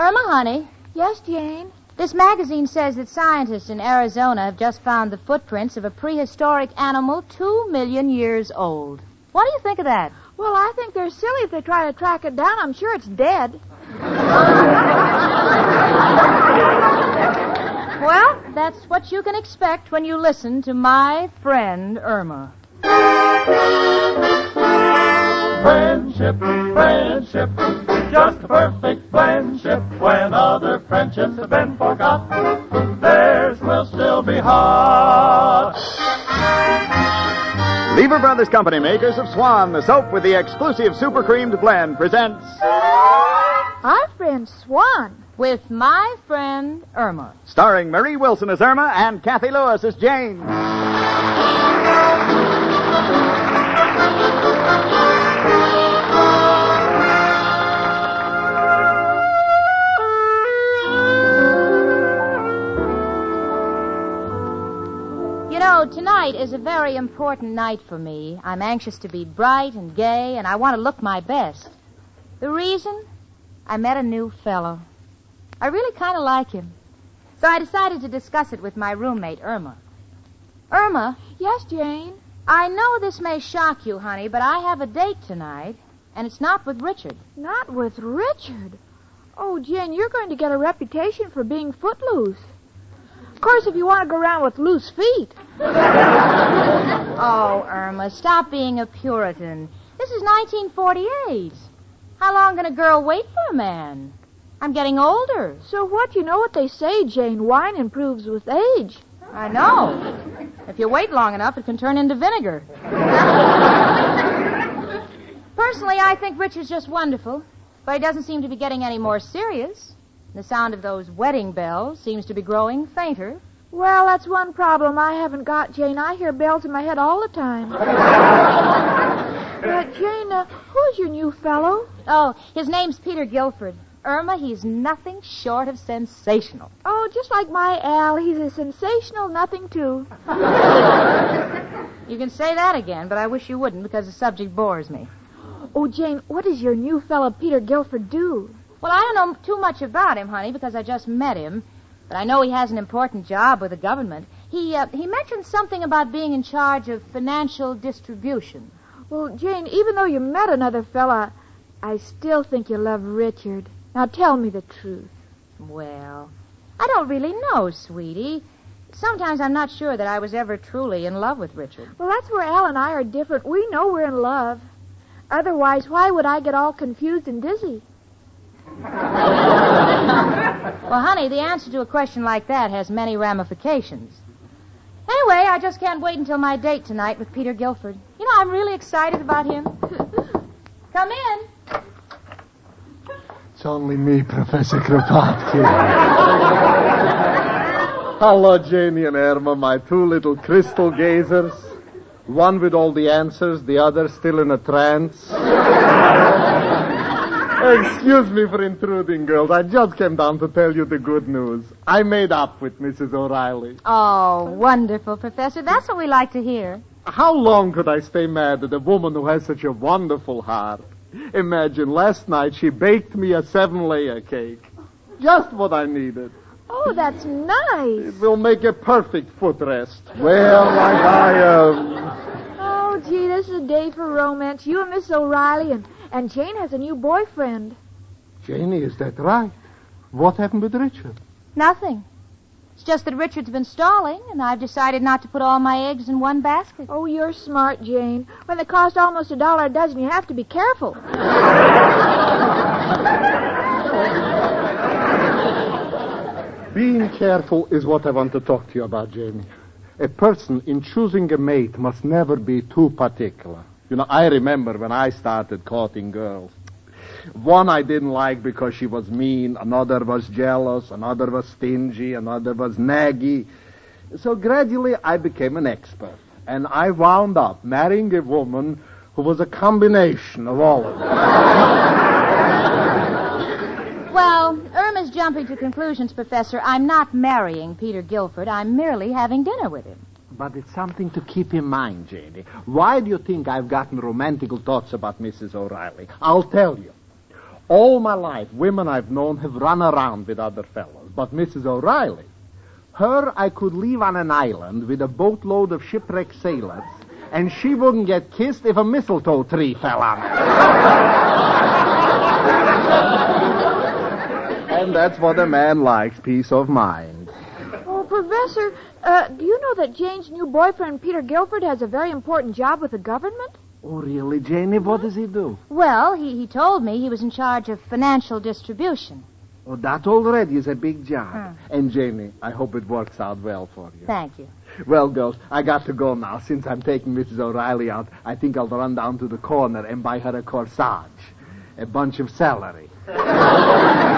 Irma, honey, Yes, Jane. this magazine says that scientists in Arizona have just found the footprints of a prehistoric animal two million years old. What do you think of that? Well, I think they're silly if they try to track it down. I'm sure it's dead. Well, that's what you can expect when you listen to my friend Irma. Friendship, friendship, just a perfect friendship. When other friendships have been forgot, theirs will still be hot. Lever Brothers Company, makers of Swan, the soap with the exclusive super creamed blend, presents Our friend Swan. With my friend Irma. starring Marie Wilson as Irma and Cathy Lewis as Jane. Tonight is a very important night for me. I'm anxious to be bright and gay, and I want to look my best. The reason? I met a new fellow. I really kind of like him. So I decided to discuss it with my roommate, Irma. Irma, Yes, Jane. I know this may shock you, honey, but I have a date tonight, and it's not with Richard. Not with Richard. Oh, Jane, you're going to get a reputation for being footloose. Of course, if you want to go around with loose feet. Oh, Irma, stop being a Puritan. This is 1948. How long can a girl wait for a man? I'm getting older. So what? You know what they say, Jane. Wine improves with age. I know. If you wait long enough, it can turn into vinegar. Personally, I think Richard's just wonderful, but he doesn't seem to be getting any more serious. The sound of those wedding bells seems to be growing fainter. Well, that's one problem I haven't got, Jane. I hear bells in my head all the time. but, Jane, uh, who's your new fellow? Oh, his name's Peter Guilford. Irma, he's nothing short of sensational. Oh, just like my Al. He's a sensational nothing, too. You can say that again, but I wish you wouldn't because the subject bores me. Oh, Jane, what does your new fellow Peter Guilford do? Well, I don't know too much about him, honey, because I just met him. But I know he has an important job with the government. He uh, he mentioned something about being in charge of financial distribution. Well, Jane, even though you met another fella, I still think you love Richard. Now tell me the truth. Well, I don't really know, sweetie. Sometimes I'm not sure that I was ever truly in love with Richard. Well, that's where Al and I are different. We know we're in love. Otherwise, why would I get all confused and dizzy? Well, honey, the answer to a question like that has many ramifications. Anyway, I just can't wait until my date tonight with Peter Guilford. You know, I'm really excited about him. Come in. It's only me, Professor Kropotkin. Hello, Janie and Irma, my two little crystal gazers. One with all the answers, the other still in a trance. Excuse me for intruding, girls. I just came down to tell you the good news. I made up with Mrs. O'Reilly. Oh, wonderful, Professor. That's what we like to hear. How long could I stay mad at a woman who has such a wonderful heart? Imagine, last night she baked me a seven layer cake. Just what I needed. Oh, that's nice. It will make a perfect footrest. Well, like I, um... Oh, gee, this is a day for romance. You and Miss O'Reilly and, And Jane has a new boyfriend. Janie, is that right? What happened with Richard? Nothing. It's just that Richard's been stalling, and I've decided not to put all my eggs in one basket. Oh, you're smart, Jane. When they cost almost a dollar a dozen, you have to be careful. Being careful is what I want to talk to you about, Janie. A person in choosing a mate must never be too particular. You know, I remember when I started courting girls. One I didn't like because she was mean, another was jealous, another was stingy, another was naggy. So gradually I became an expert. And I wound up marrying a woman who was a combination of all of them. Well, Irma's jumping to conclusions, Professor. I'm not marrying Peter Guilford. I'm merely having dinner with him. But it's something to keep in mind, Janie. Why do you think I've gotten romantical thoughts about Mrs. O'Reilly? I'll tell you. All my life, women I've known have run around with other fellows. But Mrs. O'Reilly, her I could leave on an island with a boatload of shipwrecked sailors, and she wouldn't get kissed if a mistletoe tree fell on her. and that's what a man likes, peace of mind. Oh, Professor, uh, do you know that Jane's new boyfriend, Peter Guilford, has a very important job with the government? Oh, really, Janie? What does he do? Well, he, he told me he was in charge of financial distribution. Oh, that already is a big job. And, Janie, I hope it works out well for you. Thank you. Well, girls, I got to go now. Since I'm taking Mrs. O'Reilly out, I think I'll run down to the corner and buy her a corsage. A bunch of celery.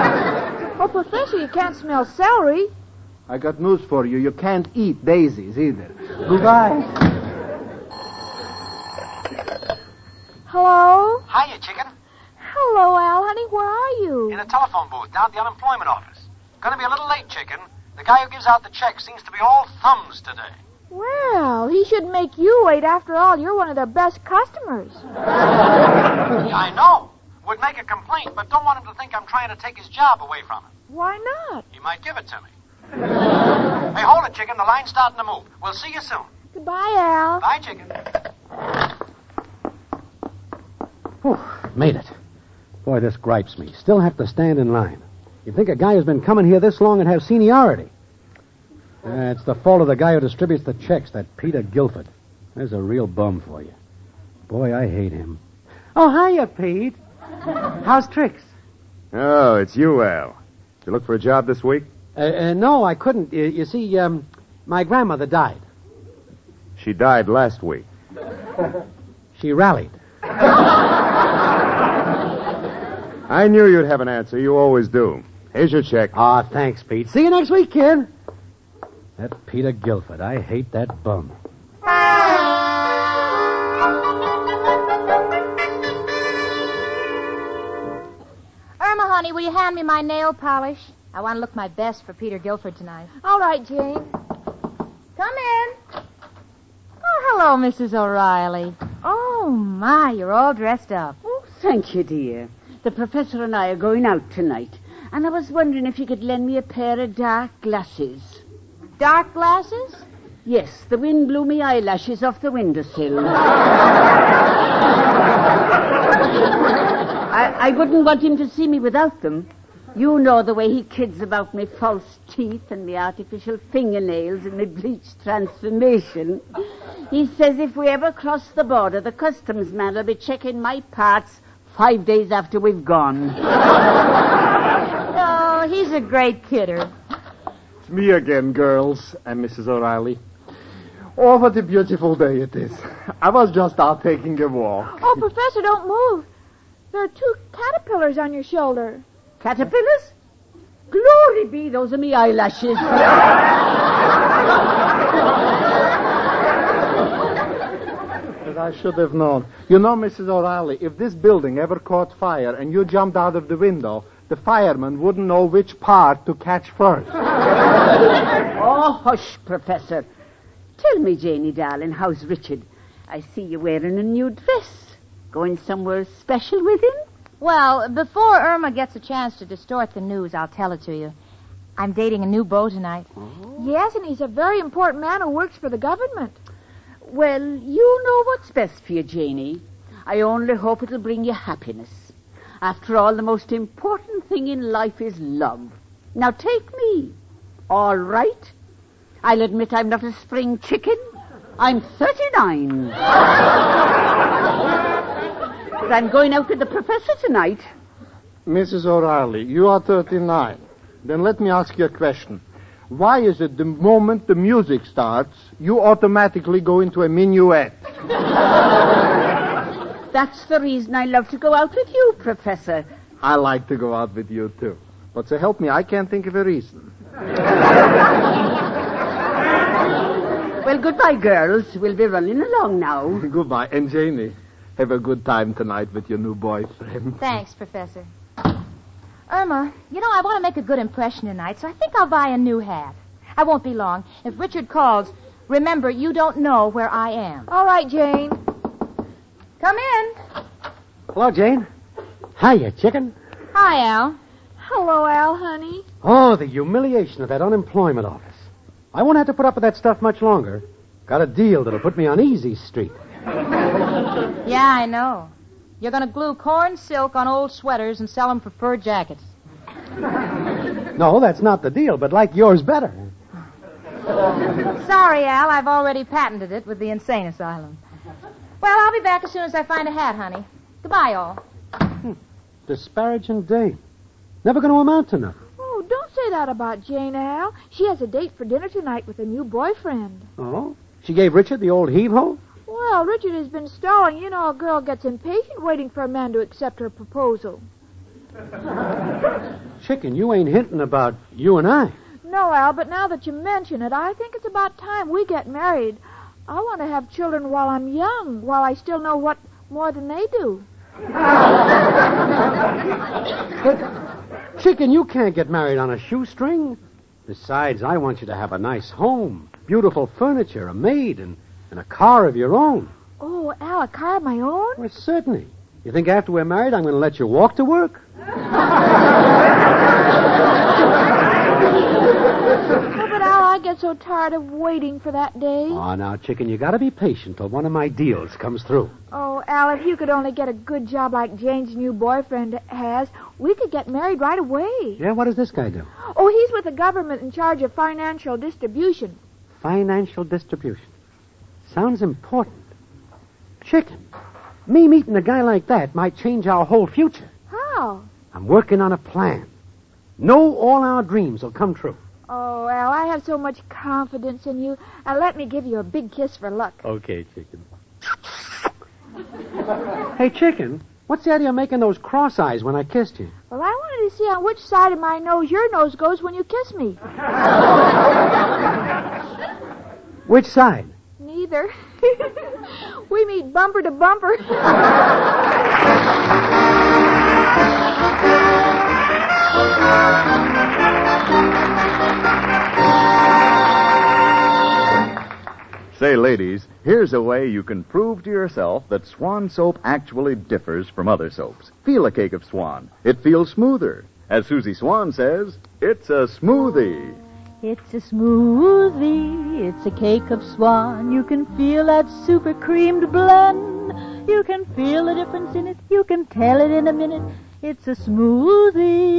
Oh, Professor, you can't smell celery. I got news for you. You can't eat daisies either. Goodbye. Hello? Hiya, chicken. Hello, Al, honey. Where are you? In a telephone booth down at the unemployment office. Gonna be a little late, chicken. The guy who gives out the checks seems to be all thumbs today. Well, he should make you wait. After all, you're one of their best customers. Yeah, I know. Would make a complaint, but don't want him to think I'm trying to take his job away from him. Why not? He might give it to me. Hey, hold it, chicken. The line's starting to move. We'll see you soon. Goodbye, Al. Bye, chicken. Whew, made it. Boy, this gripes me. Still have to stand in line. You'd think a guy who's been coming here this long would have seniority. Uh, it's the fault of the guy who distributes the checks, that Peter Guilford. There's a real bum for you. Boy, I hate him. Oh, hiya, Pete. How's tricks? Oh, it's you, Al. Did you look for a job this week? Uh, uh, no, I couldn't. You, you see, um, my grandmother died. She died last week. She rallied. I knew you'd have an answer. You always do. Here's your check. Ah, thanks, Pete. See you next week, kid. That Peter Guilford. I hate that bum. Irma, honey, will you hand me my nail polish? I want to look my best for Peter Guilford tonight. All right, Jane. Come in. Oh, hello, Mrs. O'Reilly. Oh, my, you're all dressed up. Oh, thank you, dear. The professor and I are going out tonight, and I was wondering if you could lend me a pair of dark glasses. Dark glasses? Yes, the wind blew me eyelashes off the windowsill. I, I wouldn't want him to see me without them. You know the way he kids about me false teeth and me artificial fingernails and me bleached transformation. He says if we ever cross the border, the customs man will be checking my parts five days after we've gone. Oh, he's a great kidder. It's me again, girls, and Mrs. O'Reilly. Oh, what a beautiful day it is. I was just out taking a walk. Oh, Professor, don't move. There are two caterpillars on your shoulder. Caterpillars? Glory be, those are me eyelashes. But I should have known. You know, Mrs. O'Reilly, if this building ever caught fire and you jumped out of the window, the fireman wouldn't know which part to catch first. oh, hush, Professor. Tell me, Janie, darling, how's Richard? I see you're wearing a new dress. Going somewhere special with him? Well, before Irma gets a chance to distort the news, I'll tell it to you. I'm dating a new beau tonight. Oh. Yes, and he's a very important man who works for the government. Well, you know what's best for you, Janie. I only hope it'll bring you happiness. After all, the most important thing in life is love. Now take me. All right. I'll admit I'm not a spring chicken. I'm 39. but I'm going out with the professor tonight. Mrs. O'Reilly, you are 39. Then let me ask you a question. Why is it the moment the music starts, you automatically go into a minuet? That's the reason I love to go out with you, Professor. I like to go out with you, too. But so help me, I can't think of a reason. Well, goodbye, girls. We'll be running along now. Goodbye. And Janie, have a good time tonight with your new boyfriend. Thanks, Professor. Irma, you know, I want to make a good impression tonight, so I think I'll buy a new hat. I won't be long. If Richard calls, remember, you don't know where I am. All right, Jane. Come in. Hello, Jane. Hiya, chicken. Hi, Al. Hello, Al, honey. Oh, the humiliation of that unemployment office. I won't have to put up with that stuff much longer. Got a deal that'll put me on Easy Street. Yeah, I know. You're going to glue corn silk on old sweaters and sell them for fur jackets. No, that's not the deal, but like yours better. Sorry, Al. I've already patented it with the insane asylum. Well, I'll be back as soon as I find a hat, honey. Goodbye, all. Hmm. Disparaging dame. Never going to amount to nothing. Oh, don't say that about Jane, Al. She has a date for dinner tonight with a new boyfriend. Oh? She gave Richard the old heave-ho? Well, Richard has been stalling. You know, a girl gets impatient waiting for a man to accept her proposal. Chicken, you ain't hinting about you and I. No, Al, but now that you mention it, I think it's about time we get married. I want to have children while I'm young, while I still know what more than they do. Chicken, you can't get married on a shoestring. Besides, I want you to have a nice home, beautiful furniture, a maid, and, and a car of your own. Oh, Al, a car of my own? Well, certainly. You think after we're married I'm going to let you walk to work? Oh, but Al, I get so tired of waiting for that day. Oh, now, Chicken, you got to be patient till one of my deals comes through. Oh, Al, if you could only get a good job like Jane's new boyfriend has, we could get married right away. Yeah, what does this guy do? Oh, he's with the government in charge of financial distribution. Financial distribution. Sounds important. Chicken, me meeting a guy like that might change our whole future. How? I'm working on a plan. Know all our dreams will come true. Oh, Al, I have so much confidence in you. Now, let me give you a big kiss for luck. Okay, Chicken. hey, Chicken, what's the idea of making those cross eyes when I kissed you? Well, I wanted to see on which side of my nose your nose goes when you kiss me. Which side? Neither. we meet bumper to bumper. Say, ladies, here's a way you can prove to yourself that Swan soap actually differs from other soaps. Feel a cake of Swan. It feels smoother. As Susie Swan says, it's a smoothie. It's a smoothie, it's a cake of swan. You can feel that super creamed blend. You can feel the difference in it, you can tell it in a minute. It's a smoothie.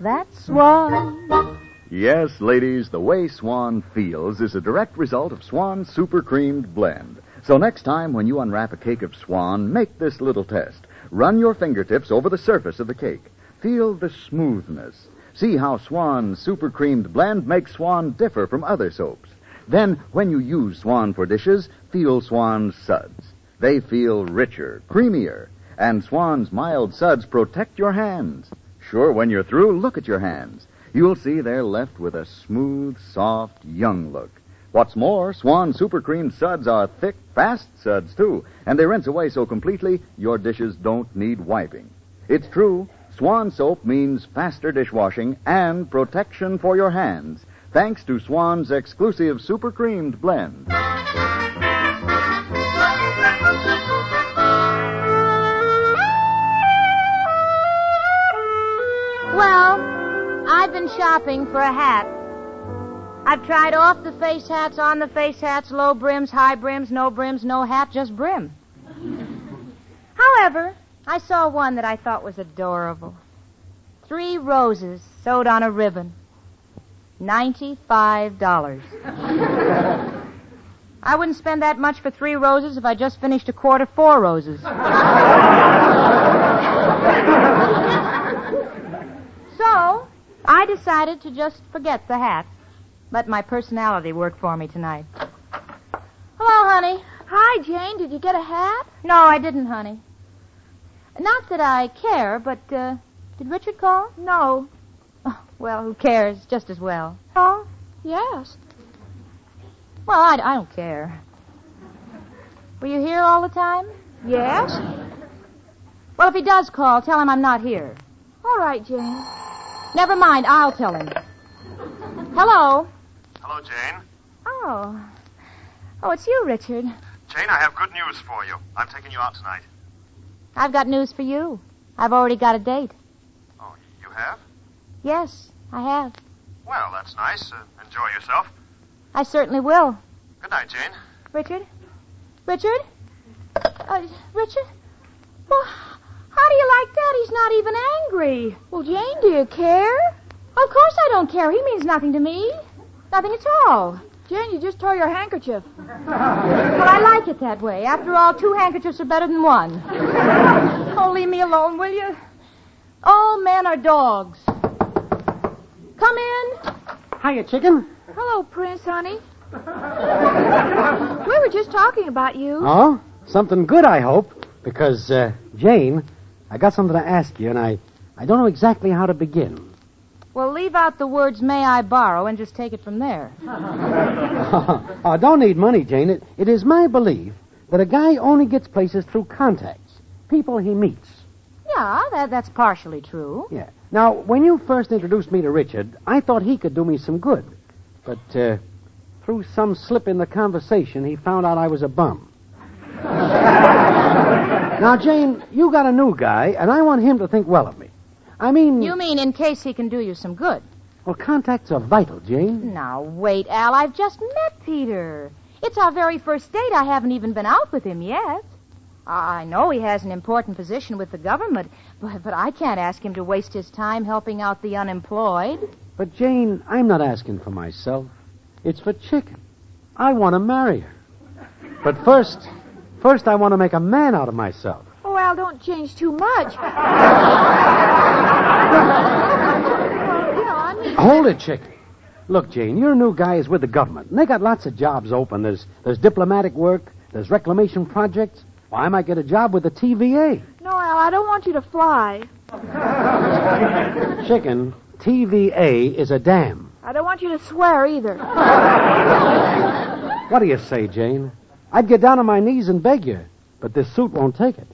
That's swan. Yes, ladies, the way Swan feels is a direct result of Swan's super creamed blend. So next time when you unwrap a cake of Swan, make this little test. Run your fingertips over the surface of the cake. Feel the smoothness. See how Swan's super creamed blend makes Swan differ from other soaps. Then, when you use Swan for dishes, feel Swan's suds. They feel richer, creamier, and Swan's mild suds protect your hands. Sure, when you're through, look at your hands. You'll see they're left with a smooth, soft, young look. What's more, Swan Super Cream suds are thick, fast suds, too, and they rinse away so completely your dishes don't need wiping. It's true, Swan soap means faster dishwashing and protection for your hands, thanks to Swan's exclusive super creamed blend. Well, I've been shopping for a hat. I've tried off the face hats, on the face hats, low brims, high brims, no brims, no hat, just brim. However, I saw one that I thought was adorable. Three roses sewed on a ribbon. Ninety-five dollars. I wouldn't spend that much for three roses if I just finished a quart of four roses. so, I decided to just forget the hat. Let my personality work for me tonight. Hello, honey. Hi, Jane. Did you get a hat? No, I didn't, honey. Not that I care, but, uh, did Richard call? No. Oh, well, who cares? Just as well. Oh, yes. Well, I, I don't care. Were you here all the time? Yes. Well, if he does call, tell him I'm not here. All right, Jane. Never mind, I'll tell him. Hello. Hello, Jane. Oh. Oh, it's you, Richard. Jane, I have good news for you. I'm taking you out tonight. I've got news for you. I've already got a date. Oh, you have? Yes, I have. Well, that's nice. Uh, enjoy yourself. I certainly will. Good night, Jane. Richard? Richard? Uh, Richard? Well, how do you like that? He's not even angry. Well, Jane, do you care? Of course I don't care. He means nothing to me. Nothing at all. Jane, you just tore your handkerchief. But I like it that way. After all, two handkerchiefs are better than one. oh, leave me alone, will you? All men are dogs. Come in. Hiya, chicken. Hello, Prince, honey. we were just talking about you. Oh? Something good, I hope. Because, uh, Jane, I got something to ask you, and I, I don't know exactly how to begin. Leave out the words, may I borrow, and just take it from there. oh, don't need money, Jane. It, it is my belief that a guy only gets places through contacts, people he meets. Yeah, that, that's partially true. Yeah. Now, when you first introduced me to Richard, I thought he could do me some good. But uh, through some slip in the conversation, he found out I was a bum. now, Jane, you got a new guy, and I want him to think well of me. I mean. You mean in case he can do you some good? Well, contacts are vital, Jane. Now, wait, Al. I've just met Peter. It's our very first date. I haven't even been out with him yet. I know he has an important position with the government, but, but I can't ask him to waste his time helping out the unemployed. But, Jane, I'm not asking for myself. It's for Chicken. I want to marry her. But first, first I want to make a man out of myself. Oh, Al, don't change too much. Hold it, Chicken. Look, Jane, your new guy is with the government, and they got lots of jobs open. There's, there's diplomatic work, there's reclamation projects. Well, I might get a job with the TVA. No, Al, I don't want you to fly. Chicken, TVA is a dam. I don't want you to swear either. What do you say, Jane? I'd get down on my knees and beg you, but this suit won't take it.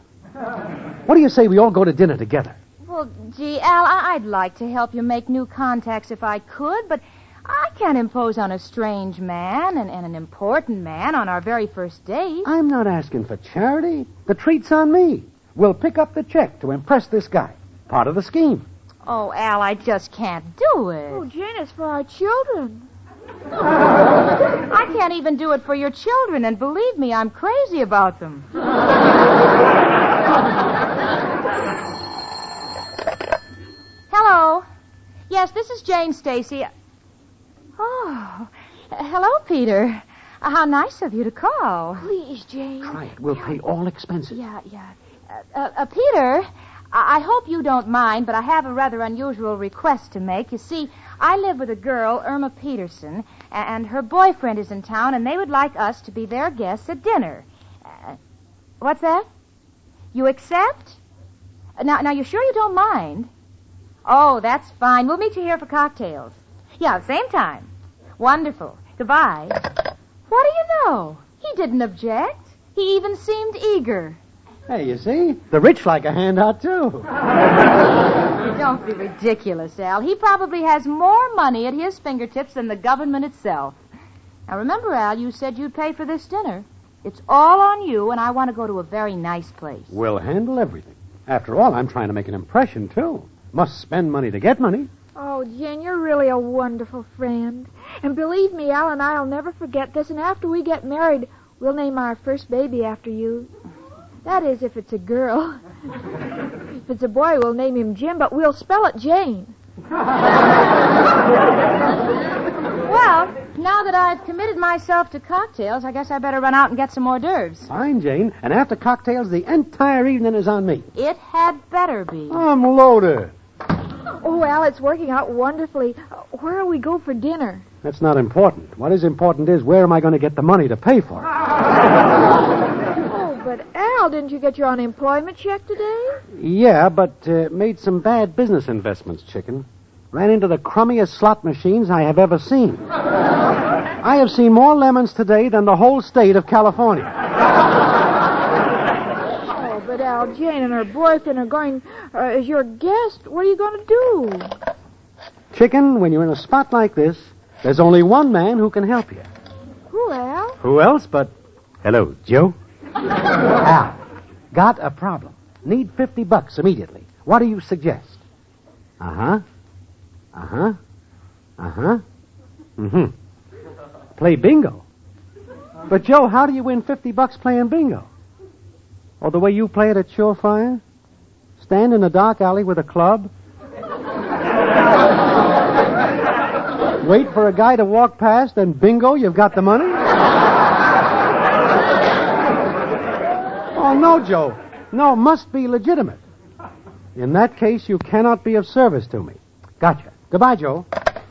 What do you say we all go to dinner together? Well, gee, Al, I- I'd like to help you make new contacts if I could, but I can't impose on a strange man and, and an important man on our very first date. I'm not asking for charity. The treat's on me. We'll pick up the check to impress this guy. Part of the scheme. Oh, Al, I just can't do it. Oh, Jane, it's for our children. I can't even do it for your children, and believe me, I'm crazy about them. Hello. Yes, this is Jane Stacy. Oh, hello, Peter. Uh, how nice of you to call. Please, Jane. Try it. We'll pay all expenses. Yeah, yeah. Uh, uh, uh, Peter, I-, I hope you don't mind, but I have a rather unusual request to make. You see, I live with a girl, Irma Peterson, a- and her boyfriend is in town, and they would like us to be their guests at dinner. Uh, what's that? You accept? Now, now, you're sure you don't mind? Oh, that's fine. We'll meet you here for cocktails. Yeah, same time. Wonderful. Goodbye. What do you know? He didn't object. He even seemed eager. Hey, you see? The rich like a handout, too. Don't be ridiculous, Al. He probably has more money at his fingertips than the government itself. Now, remember, Al, you said you'd pay for this dinner. It's all on you, and I want to go to a very nice place. We'll handle everything. After all, I'm trying to make an impression, too. Must spend money to get money. Oh, Jane, you're really a wonderful friend. And believe me, Al and I'll never forget this, and after we get married, we'll name our first baby after you. That is, if it's a girl. If it's a boy, we'll name him Jim, but we'll spell it Jane. Well, now that I've committed myself to cocktails, I guess I better run out and get some hors d'oeuvres. Fine, Jane. And after cocktails, the entire evening is on me. It had better be. I'm loaded. Oh, Al, it's working out wonderfully. Uh, Where will we go for dinner? That's not important. What is important is where am I going to get the money to pay for it? Oh, but Al, didn't you get your unemployment check today? Yeah, but uh, made some bad business investments, chicken. Ran into the crummiest slot machines I have ever seen. I have seen more lemons today than the whole state of California. Oh, but Al, Jane and her boyfriend are going uh, as your guest. What are you going to do? Chicken, when you're in a spot like this, there's only one man who can help you. Who, Al? Who else but. Hello, Joe? Al, got a problem. Need 50 bucks immediately. What do you suggest? Uh huh. Uh huh. Uh huh. Mm hmm. Play bingo. But, Joe, how do you win 50 bucks playing bingo? Or the way you play it at Surefire? Stand in a dark alley with a club? Wait for a guy to walk past, and bingo, you've got the money? Oh, no, Joe. No, must be legitimate. In that case, you cannot be of service to me. Gotcha. Goodbye, Joe.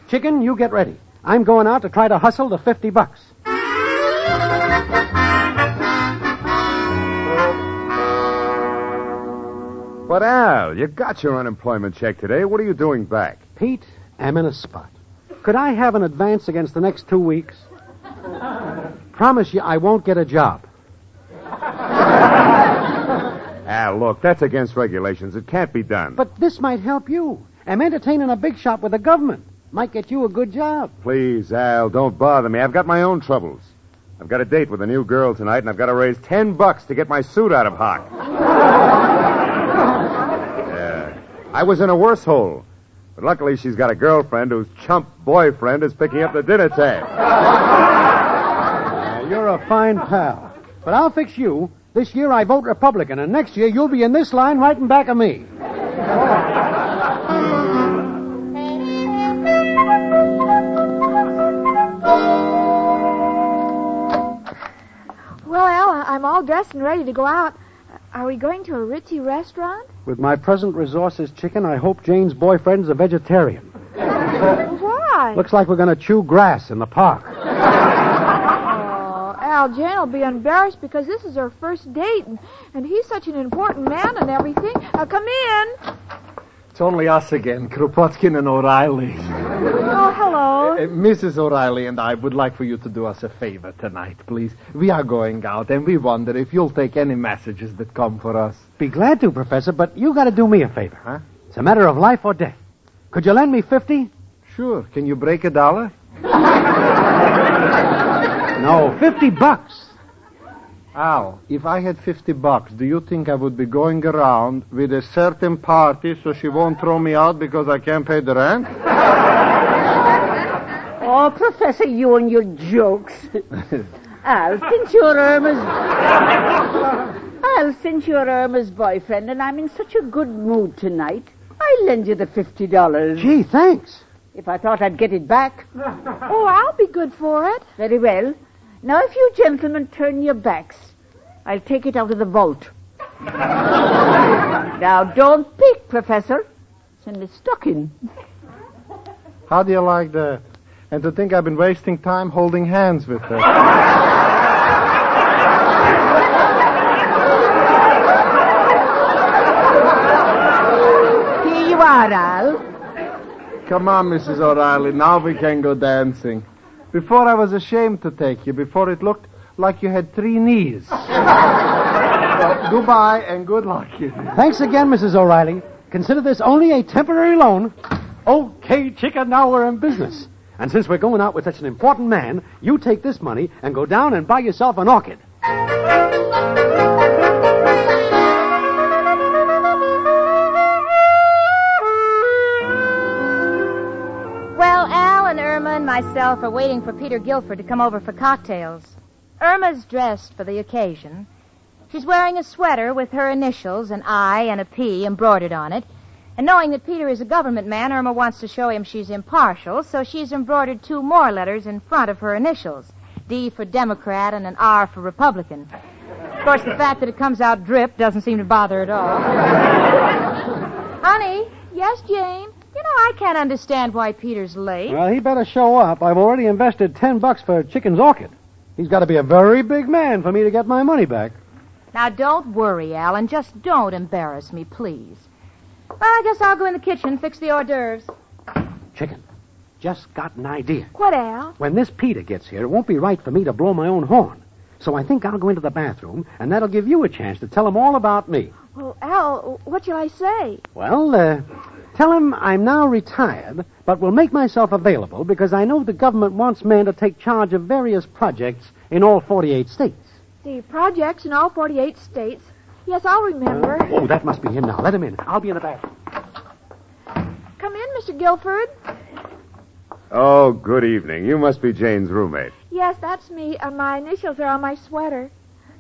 Chicken, you get ready. I'm going out to try to hustle the 50 bucks. But Al, you got your unemployment check today. What are you doing back? Pete, I'm in a spot. Could I have an advance against the next two weeks? Promise you I won't get a job. Al, look, that's against regulations. It can't be done. But this might help you. I'm entertaining a big shot with the government. Might get you a good job. Please, Al, don't bother me. I've got my own troubles. I've got a date with a new girl tonight, and I've got to raise ten bucks to get my suit out of hock. yeah. I was in a worse hole. But luckily, she's got a girlfriend whose chump boyfriend is picking up the dinner tab. Uh, you're a fine pal. But I'll fix you. This year I vote Republican, and next year you'll be in this line right in back of me. I'm all dressed and ready to go out. Are we going to a ritzy restaurant? With my present resources, chicken, I hope Jane's boyfriend's a vegetarian. Why? Looks like we're going to chew grass in the park. Oh, Al, Jane will be embarrassed because this is her first date, and, and he's such an important man and everything. Uh, come in. It's only us again, Kropotkin and O'Reilly. Hello. Uh, Mrs. O'Reilly and I would like for you to do us a favor tonight, please. We are going out, and we wonder if you'll take any messages that come for us. Be glad to, Professor, but you got to do me a favor. Huh? It's a matter of life or death. Could you lend me 50? Sure. Can you break a dollar? No, 50 bucks. Al, if I had 50 bucks, do you think I would be going around with a certain party so she won't throw me out because I can't pay the rent? Oh, Professor, you and your jokes. Al, since you're Irma's... Al, since you're Irma's boyfriend and I'm in such a good mood tonight, I'll lend you the $50. Gee, thanks. If I thought I'd get it back. Oh, I'll be good for it. Very well. Now, if you gentlemen turn your backs, I'll take it out of the vault. now, don't peek, Professor. It's in the stocking. How do you like that? And to think I've been wasting time holding hands with her. Here you are, Al. Come on, Mrs. O'Reilly. Now we can go dancing. Before I was ashamed to take you, before it looked like you had three knees. Well, goodbye and good luck. Thanks again, Mrs. O'Reilly. Consider this only a temporary loan. Okay, chicken, now we're in business. And since we're going out with such an important man, you take this money and go down and buy yourself an orchid. Well, Al and Irma and myself are waiting for Peter Guilford to come over for cocktails. Irma's dressed for the occasion, She's wearing a sweater with her initials, an I and a P embroidered on it. And knowing that Peter is a government man, Irma wants to show him she's impartial, so she's embroidered two more letters in front of her initials D for Democrat and an R for Republican. Of course, the fact that it comes out drip doesn't seem to bother at all. Honey? Yes, Jane? You know, I can't understand why Peter's late. Well, he better show up. I've already invested ten bucks for Chicken's orchid. He's got to be a very big man for me to get my money back. Now, don't worry, Al, and just don't embarrass me, please. Well, I guess I'll go in the kitchen and fix the hors d'oeuvres. Chicken, just got an idea. What, Al? When this Peter gets here, it won't be right for me to blow my own horn. So I think I'll go into the bathroom, and that'll give you a chance to tell him all about me. Well, Al, what shall I say? Well, uh, tell him I'm now retired, but will make myself available because I know the government wants men to take charge of various projects in all 48 states. The projects in all 48 states. Yes, I'll remember. Oh, that must be him now. Let him in. I'll be in the bathroom. Come in, Mr. Guilford. Oh, good evening. You must be Jane's roommate. Yes, that's me. Uh, my initials are on my sweater.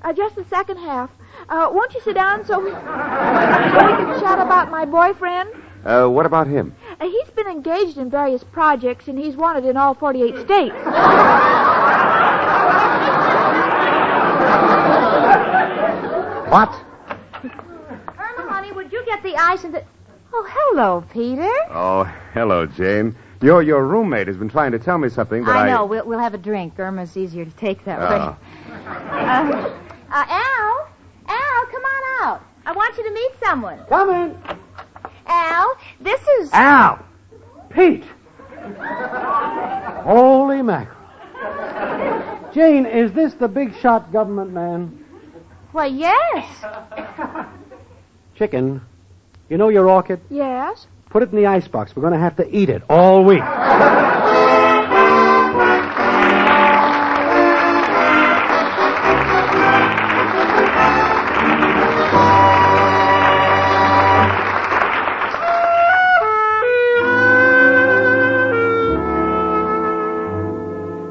Uh, just the second half. Uh, won't you sit down so we, so we can chat about my boyfriend? Uh, what about him? Uh, he's been engaged in various projects, and he's wanted in all 48 states. What? Irma, honey, would you get the ice and. Oh, hello, Peter. Oh, hello, Jane. Your your roommate has been trying to tell me something, but I. I know. We'll, we'll have a drink. Irma's easier to take that way. Oh. Uh, uh, Al? Al, come on out. I want you to meet someone. Come in. Al, this is... Al! Pete! Holy mackerel. Jane, is this the big shot government man? Why, yes. Chicken, you know your orchid? Yes? Put it in the icebox. We're going to have to eat it all week.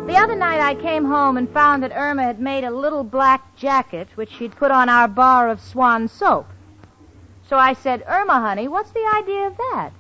The other night I came home and found that Irma had made a little black jacket which she'd put on our bar of swan soap. So I said, Irma, honey, what's the idea of that?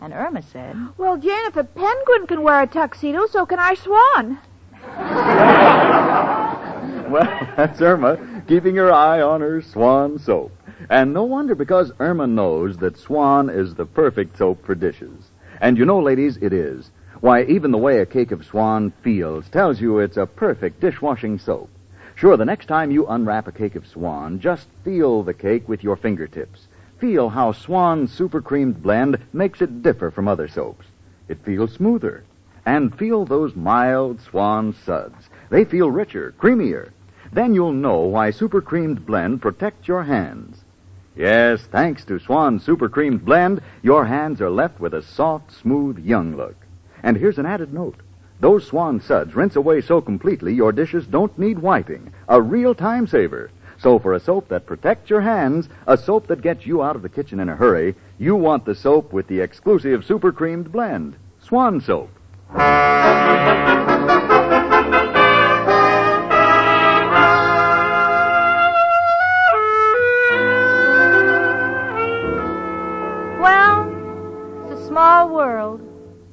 And Irma said, Well, Jane, if a penguin can wear a tuxedo, so can our swan. Well, that's Irma keeping her eye on her Swan soap. And no wonder because Irma knows that Swan is the perfect soap for dishes. And you know, ladies, it is. Why, even the way a cake of Swan feels tells you it's a perfect dishwashing soap. Sure, the next time you unwrap a cake of Swan, just feel the cake with your fingertips. Feel how Swan's super creamed blend makes it differ from other soaps. It feels smoother. And feel those mild Swan suds. They feel richer, creamier. Then you'll know why super creamed blend protects your hands. Yes, thanks to Swan's super creamed blend, your hands are left with a soft, smooth, young look. And here's an added note. Those Swan suds rinse away so completely your dishes don't need wiping. A real time saver. So for a soap that protects your hands, a soap that gets you out of the kitchen in a hurry, you want the soap with the exclusive super creamed blend. Swan soap. Well, it's a small world,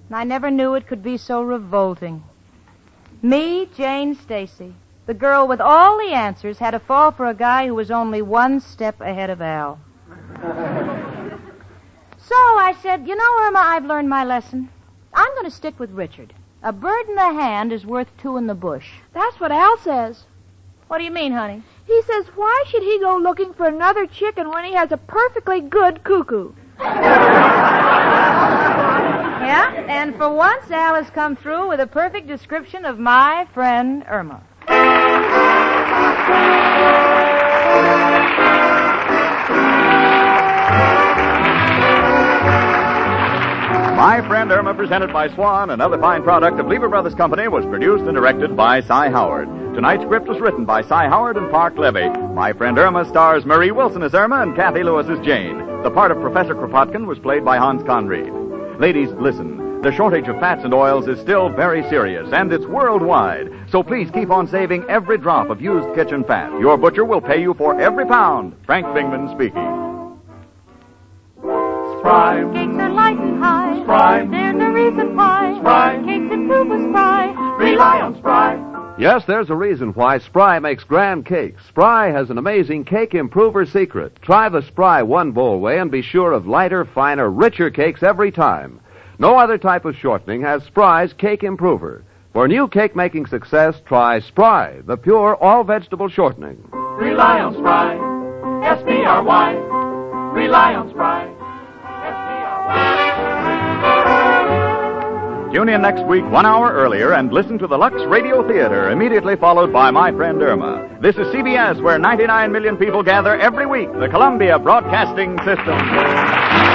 and I never knew it could be so revolting. Me, Jane Stacy, the girl with all the answers, had to fall for a guy who was only one step ahead of Al. so I said, You know, Irma, I've learned my lesson. I'm going to stick with Richard. A bird in the hand is worth two in the bush. That's what Al says. What do you mean, honey? He says, why should he go looking for another chicken when he has a perfectly good cuckoo? Yeah, and for once, Al has come through with a perfect description of my friend Irma. My Friend Irma, presented by Swan, another fine product of Lever Brothers Company, was produced and directed by Cy Howard. Tonight's script was written by Cy Howard and Parke Levy. My Friend Irma stars Marie Wilson as Irma and Cathy Lewis as Jane. The part of Professor Kropotkin was played by Hans Conried. Ladies, listen. The shortage of fats and oils is still very serious, and it's worldwide. So please keep on saving every drop of used kitchen fat. Your butcher will pay you for every pound. Frank Bingman speaking. Spry. Cakes are light and high. Spry. There's a reason why. Spry. Cakes improve with Spry. Rely on Spry. Yes, there's a reason why Spry makes grand cakes. Spry has an amazing cake improver secret. Try the Spry one bowl way and be sure of lighter, finer, richer cakes every time. No other type of shortening has Spry's cake improver. For new cake making success, try Spry, the pure all vegetable shortening. Rely on Spry. S-P-R-Y. Rely on Spry. SBRY. Tune in next week one hour earlier and listen to the Lux Radio Theater, immediately followed by My Friend Irma. This is CBS, where 99 million people gather every week, the Columbia Broadcasting System.